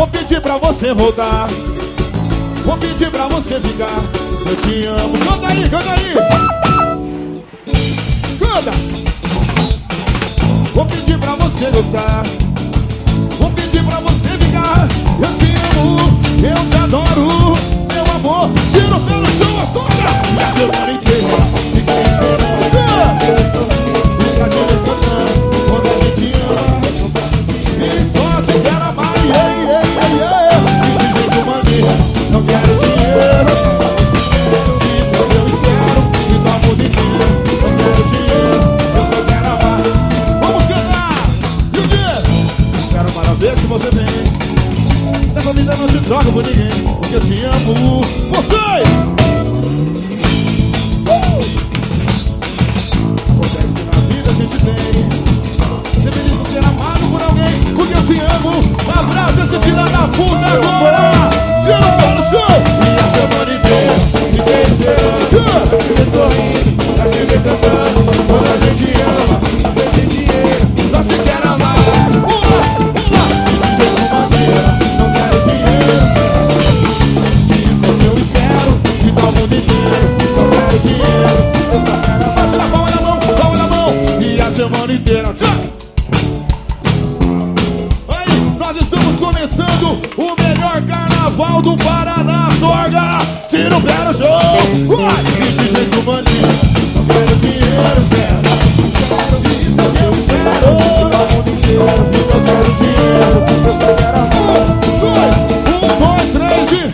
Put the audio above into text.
Vou pedir pra você voltar. Vou pedir pra você ficar. Eu te amo. Canta aí, canta aí. Canta. Vou pedir pra você gostar. não quero dinheiro Isso eu espero Me dá um de dinheiro Não quero dinheiro Eu só quero amar Vamos cantar! E o quê? Espero para ver se você vem Nessa vida não te troco por ninguém Porque eu te amo Vocês! semana inteira. Tchau. Aí, nós estamos começando o melhor carnaval do Paraná, Sorga!